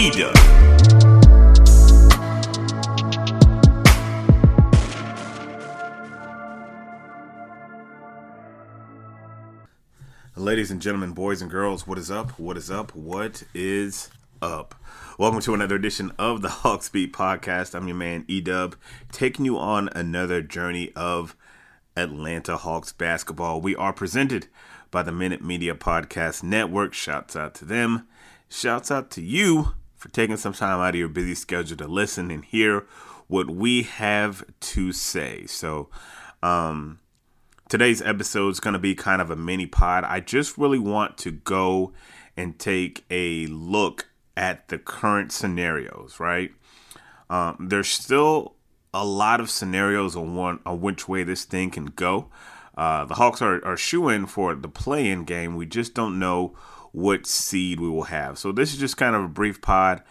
Eda. Ladies and gentlemen, boys and girls, what is up? What is up? What is up? Welcome to another edition of the Hawks Beat Podcast. I'm your man Edub, taking you on another journey of Atlanta Hawks basketball. We are presented by the Minute Media Podcast Network. Shouts out to them. Shouts out to you for taking some time out of your busy schedule to listen and hear what we have to say. So, um, today's episode is going to be kind of a mini pod. I just really want to go and take a look at the current scenarios, right? Um, there's still a lot of scenarios on one on which way this thing can go. Uh, the Hawks are, are shooing for the play-in game. We just don't know what seed we will have. So this is just kind of a brief pod,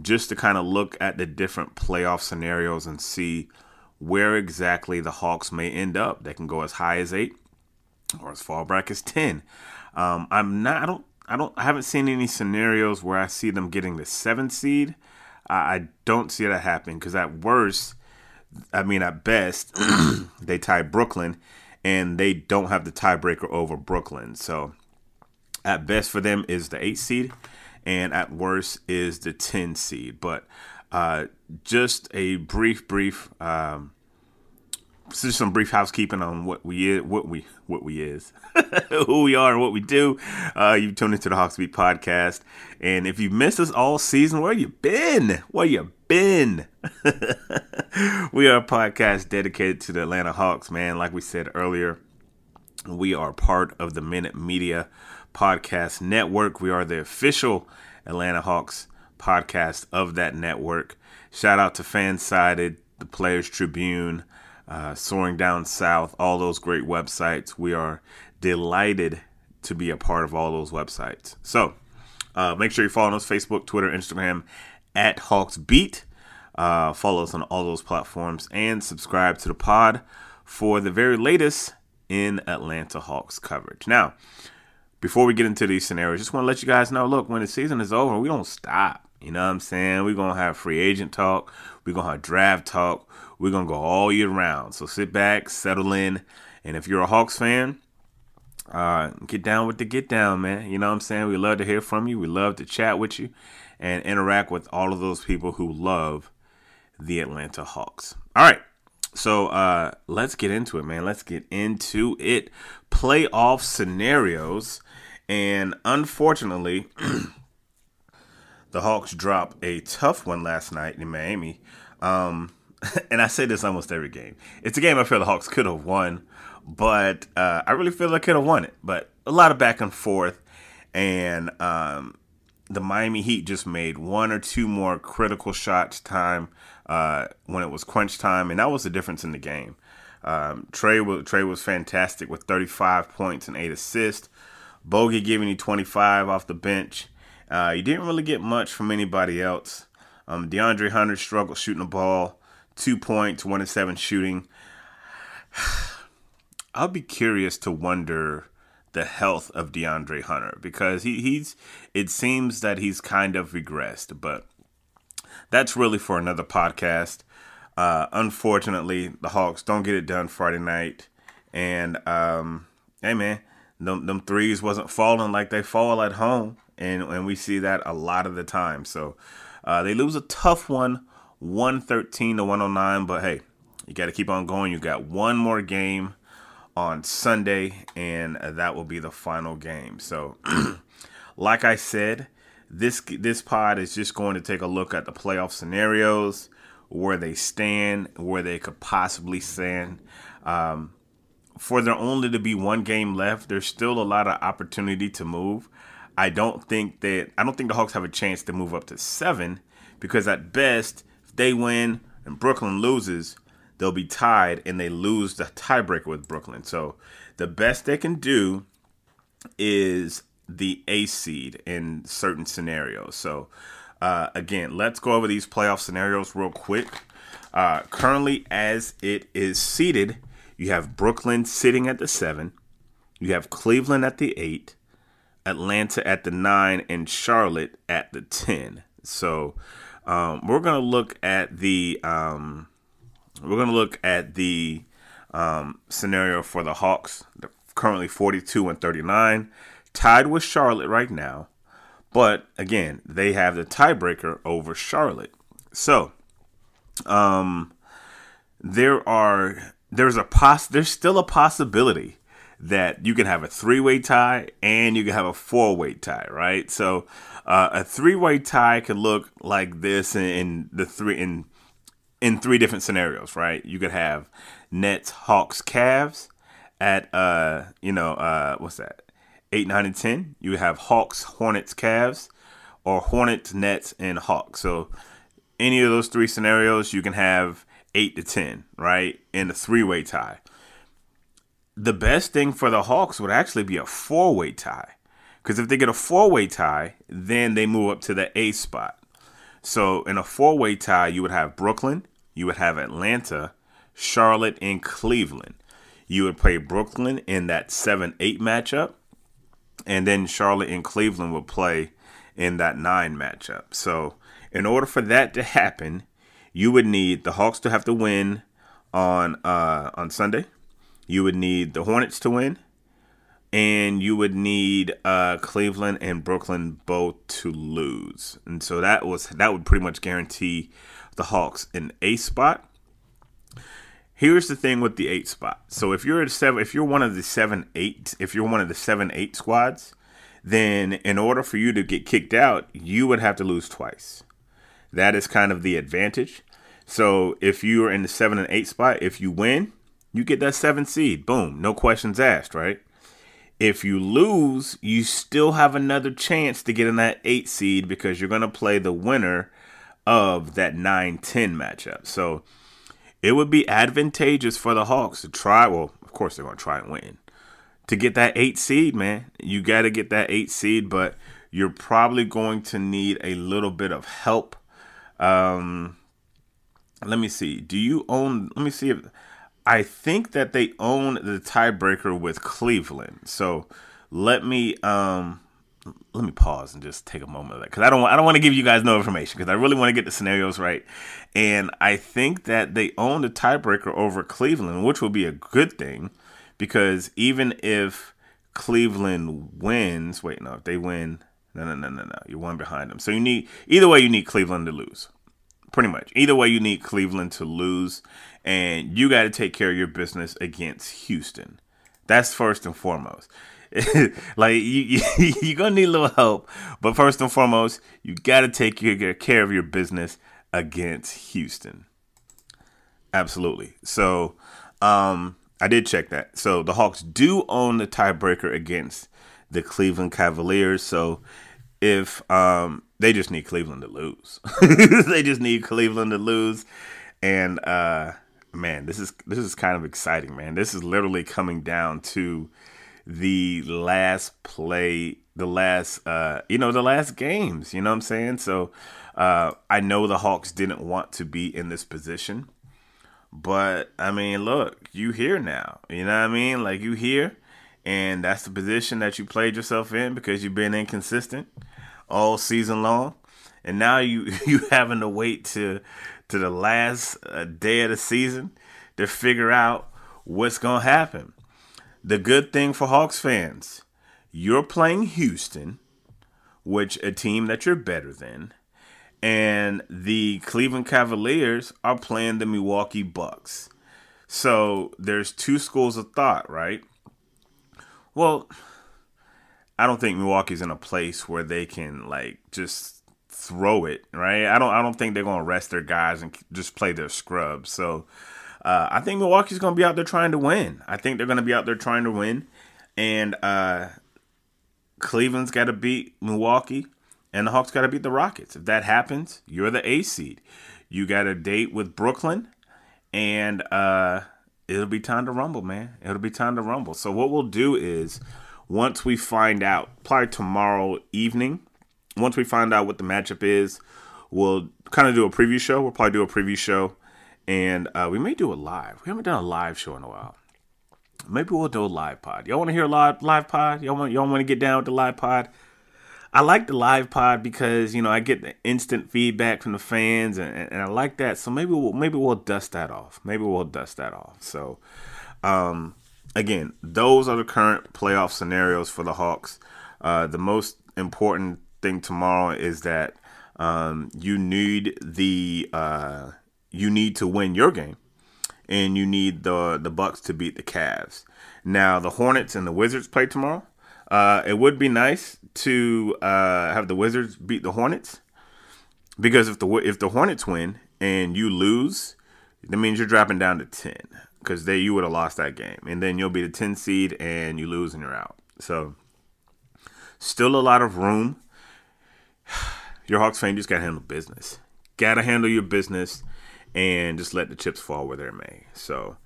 just to kind of look at the different playoff scenarios and see where exactly the Hawks may end up. They can go as high as eight or as far back as ten. Um, I'm not. I don't. I don't. I haven't seen any scenarios where I see them getting the seventh seed. I, I don't see that happening because at worst, I mean at best, they tie Brooklyn, and they don't have the tiebreaker over Brooklyn. So at best for them is the eight seed, and at worst is the ten seed. But uh, just a brief, brief, um, just some brief housekeeping on what we is, what we, what we is, who we are, and what we do. Uh, you tuned into the Hawks Beat podcast, and if you missed us all season, where you been? Where you been? we are a podcast dedicated to the Atlanta Hawks, man. Like we said earlier, we are part of the Minute Media Podcast Network. We are the official Atlanta Hawks podcast of that network. Shout out to Fansided, the Players Tribune, uh, Soaring Down South, all those great websites. We are delighted to be a part of all those websites. So uh, make sure you follow us Facebook, Twitter, Instagram at Hawks Beat. Uh, follow us on all those platforms and subscribe to the pod for the very latest in Atlanta Hawks coverage. Now, before we get into these scenarios, just want to let you guys know look, when the season is over, we don't stop. You know what I'm saying? We're going to have free agent talk. We're going to have draft talk. We're going to go all year round. So sit back, settle in. And if you're a Hawks fan, uh, get down with the get down, man. You know what I'm saying? We love to hear from you. We love to chat with you and interact with all of those people who love the Atlanta Hawks. All right. So uh, let's get into it, man. Let's get into it. Playoff scenarios. And unfortunately, the Hawks dropped a tough one last night in Miami. Um, and I say this almost every game. It's a game I feel the Hawks could have won, but uh, I really feel they could have won it. But a lot of back and forth, and um, the Miami Heat just made one or two more critical shots time uh, when it was crunch time, and that was the difference in the game. Um, Trae was Trae was fantastic with 35 points and eight assists. Bogi giving you 25 off the bench. Uh, you didn't really get much from anybody else. Um, DeAndre Hunter struggled shooting the ball, two points, one and seven shooting. I'll be curious to wonder the health of DeAndre Hunter because he, he's it seems that he's kind of regressed, but that's really for another podcast. Uh, unfortunately, the Hawks don't get it done Friday night, and um, hey man, them, them threes wasn't falling like they fall at home, and and we see that a lot of the time. So uh, they lose a tough one, one thirteen to one hundred nine, But hey, you got to keep on going. You got one more game on Sunday, and that will be the final game. So, like I said, this this pod is just going to take a look at the playoff scenarios, where they stand, where they could possibly stand. Um, for there only to be one game left, there's still a lot of opportunity to move. I don't think that I don't think the Hawks have a chance to move up to seven because at best, if they win and Brooklyn loses, they'll be tied and they lose the tiebreaker with Brooklyn. So the best they can do is the A seed in certain scenarios. So uh, again, let's go over these playoff scenarios real quick. Uh, currently, as it is seeded, you have Brooklyn sitting at the seven, you have Cleveland at the eight, Atlanta at the nine, and Charlotte at the ten. So um, we're gonna look at the um, we're going to look at the um, scenario for the Hawks. They're currently 42 and 39, tied with Charlotte right now. But again, they have the tiebreaker over Charlotte. So, um, there are there's a poss there's still a possibility that you can have a three-way tie and you can have a four-way tie, right? So, uh, a three-way tie could look like this in, in the three in in three different scenarios, right? You could have Nets, Hawks, Cavs at uh, you know, uh what's that? 8, 9 and 10. You have Hawks, Hornets, Cavs or Hornets, Nets and Hawks. So any of those three scenarios you can have 8 to 10, right? In a three-way tie. The best thing for the Hawks would actually be a four-way tie. Because if they get a four-way tie, then they move up to the A spot. So in a four-way tie, you would have Brooklyn, you would have Atlanta, Charlotte, and Cleveland. You would play Brooklyn in that 7 8 matchup, and then Charlotte and Cleveland would play in that 9 matchup. So, in order for that to happen, you would need the Hawks to have to win on uh, on Sunday. You would need the Hornets to win, and you would need uh, Cleveland and Brooklyn both to lose. And so that was that would pretty much guarantee the Hawks an eight spot. Here's the thing with the eight spot. So if you're a seven, if you're one of the seven eight, if you're one of the seven eight squads, then in order for you to get kicked out, you would have to lose twice. That is kind of the advantage. So if you're in the seven and eight spot, if you win, you get that seven seed. Boom, no questions asked, right? If you lose, you still have another chance to get in that eight seed because you're going to play the winner of that 9 10 matchup. So it would be advantageous for the Hawks to try. Well, of course, they're going to try and win to get that eight seed, man. You got to get that eight seed, but you're probably going to need a little bit of help. Um, let me see. Do you own? Let me see if I think that they own the tiebreaker with Cleveland. So let me um let me pause and just take a moment of that because I don't I don't want to give you guys no information because I really want to get the scenarios right, and I think that they own the tiebreaker over Cleveland, which will be a good thing because even if Cleveland wins, wait no, if they win, no no no no no, you're one behind them. So you need either way you need Cleveland to lose, pretty much. Either way you need Cleveland to lose, and you got to take care of your business against Houston. That's first and foremost. like you, you you're gonna need a little help, but first and foremost, you got to take care of your business against Houston. Absolutely. So um, I did check that. So the Hawks do own the tiebreaker against the Cleveland Cavaliers. So if um, they just need Cleveland to lose, they just need Cleveland to lose, and uh, man, this is this is kind of exciting, man. This is literally coming down to the last play, the last, uh, you know, the last games. You know what I'm saying? So uh, I know the Hawks didn't want to be in this position, but I mean, look, you here now. You know what I mean? Like you here, and that's the position that you played yourself in because you've been inconsistent all season long, and now you you having to wait to to the last uh, day of the season to figure out what's gonna happen. The good thing for Hawks fans, you're playing Houston, which a team that you're better than, and the Cleveland Cavaliers are playing the Milwaukee Bucks. So there's two schools of thought, right? Well, I don't think Milwaukee's in a place where they can like just throw it, right? I don't I don't think they're going to rest their guys and just play their scrubs. So uh, I think Milwaukee's going to be out there trying to win. I think they're going to be out there trying to win, and uh, Cleveland's got to beat Milwaukee, and the Hawks got to beat the Rockets. If that happens, you're the A seed. You got a date with Brooklyn, and uh, it'll be time to rumble, man. It'll be time to rumble. So what we'll do is once we find out, probably tomorrow evening, once we find out what the matchup is, we'll kind of do a preview show. We'll probably do a preview show and uh, we may do a live. We haven't done a live show in a while. Maybe we'll do a live pod. Y'all want to hear a live live pod? Y'all want y'all want to get down with the live pod? I like the live pod because you know I get the instant feedback from the fans, and, and I like that. So maybe we'll maybe we'll dust that off. Maybe we'll dust that off. So, um, again, those are the current playoff scenarios for the Hawks. Uh, the most important thing tomorrow is that um, you need the uh, you need to win your game, and you need the the Bucks to beat the Cavs. Now the Hornets and the Wizards play tomorrow. Uh, it would be nice to uh, have the Wizards beat the Hornets because if the if the Hornets win and you lose, that means you're dropping down to ten because they you would have lost that game, and then you'll be the 10 seed and you lose and you're out. So still a lot of room. Your Hawks fan just got to handle business. Got to handle your business and just let the chips fall where they may. So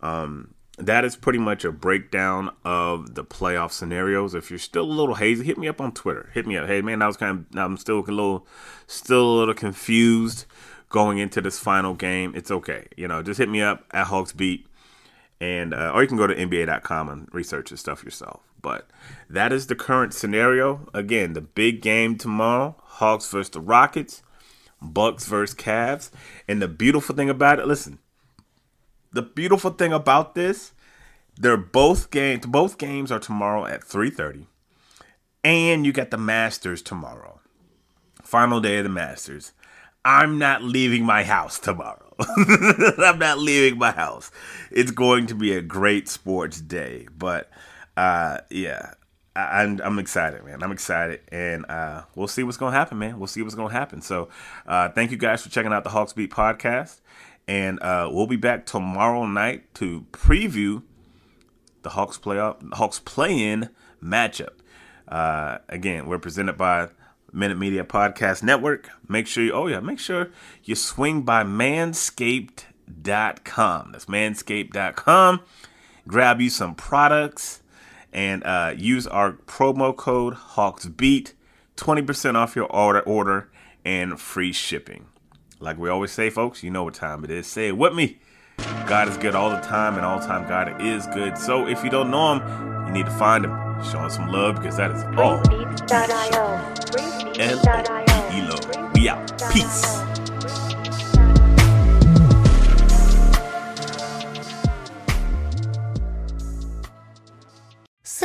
um, that is pretty much a breakdown of the playoff scenarios. If you're still a little hazy, hit me up on Twitter. Hit me up. Hey man, I was kind of I'm still a little still a little confused going into this final game. It's okay. You know, just hit me up at Hawks Beat. And uh, or you can go to NBA.com and research this stuff yourself. But that is the current scenario. Again, the big game tomorrow: Hawks versus the Rockets. Bucks versus Cavs. And the beautiful thing about it, listen, the beautiful thing about this, they're both games. Both games are tomorrow at 3:30, and you got the Masters tomorrow. Final day of the Masters. I'm not leaving my house tomorrow. I'm not leaving my house. It's going to be a great sports day, but uh, yeah, I, am I'm excited, man. I'm excited, and uh, we'll see what's gonna happen, man. We'll see what's gonna happen. So, uh, thank you guys for checking out the Hawks Beat podcast, and uh, we'll be back tomorrow night to preview the Hawks playoff, Hawks play-in matchup. Uh, again, we're presented by Minute Media Podcast Network. Make sure you, oh yeah, make sure you swing by Manscaped.com. That's Manscaped.com. Grab you some products and uh, use our promo code HawksBeat, 20% off your order, order and free shipping. Like we always say, folks, you know what time it is. Say it with me. God is good all the time, and all time God is good. So if you don't know Him, you need to find Him. Show Him some love because that is all. L-O-E-E-L-O. We out. Peace.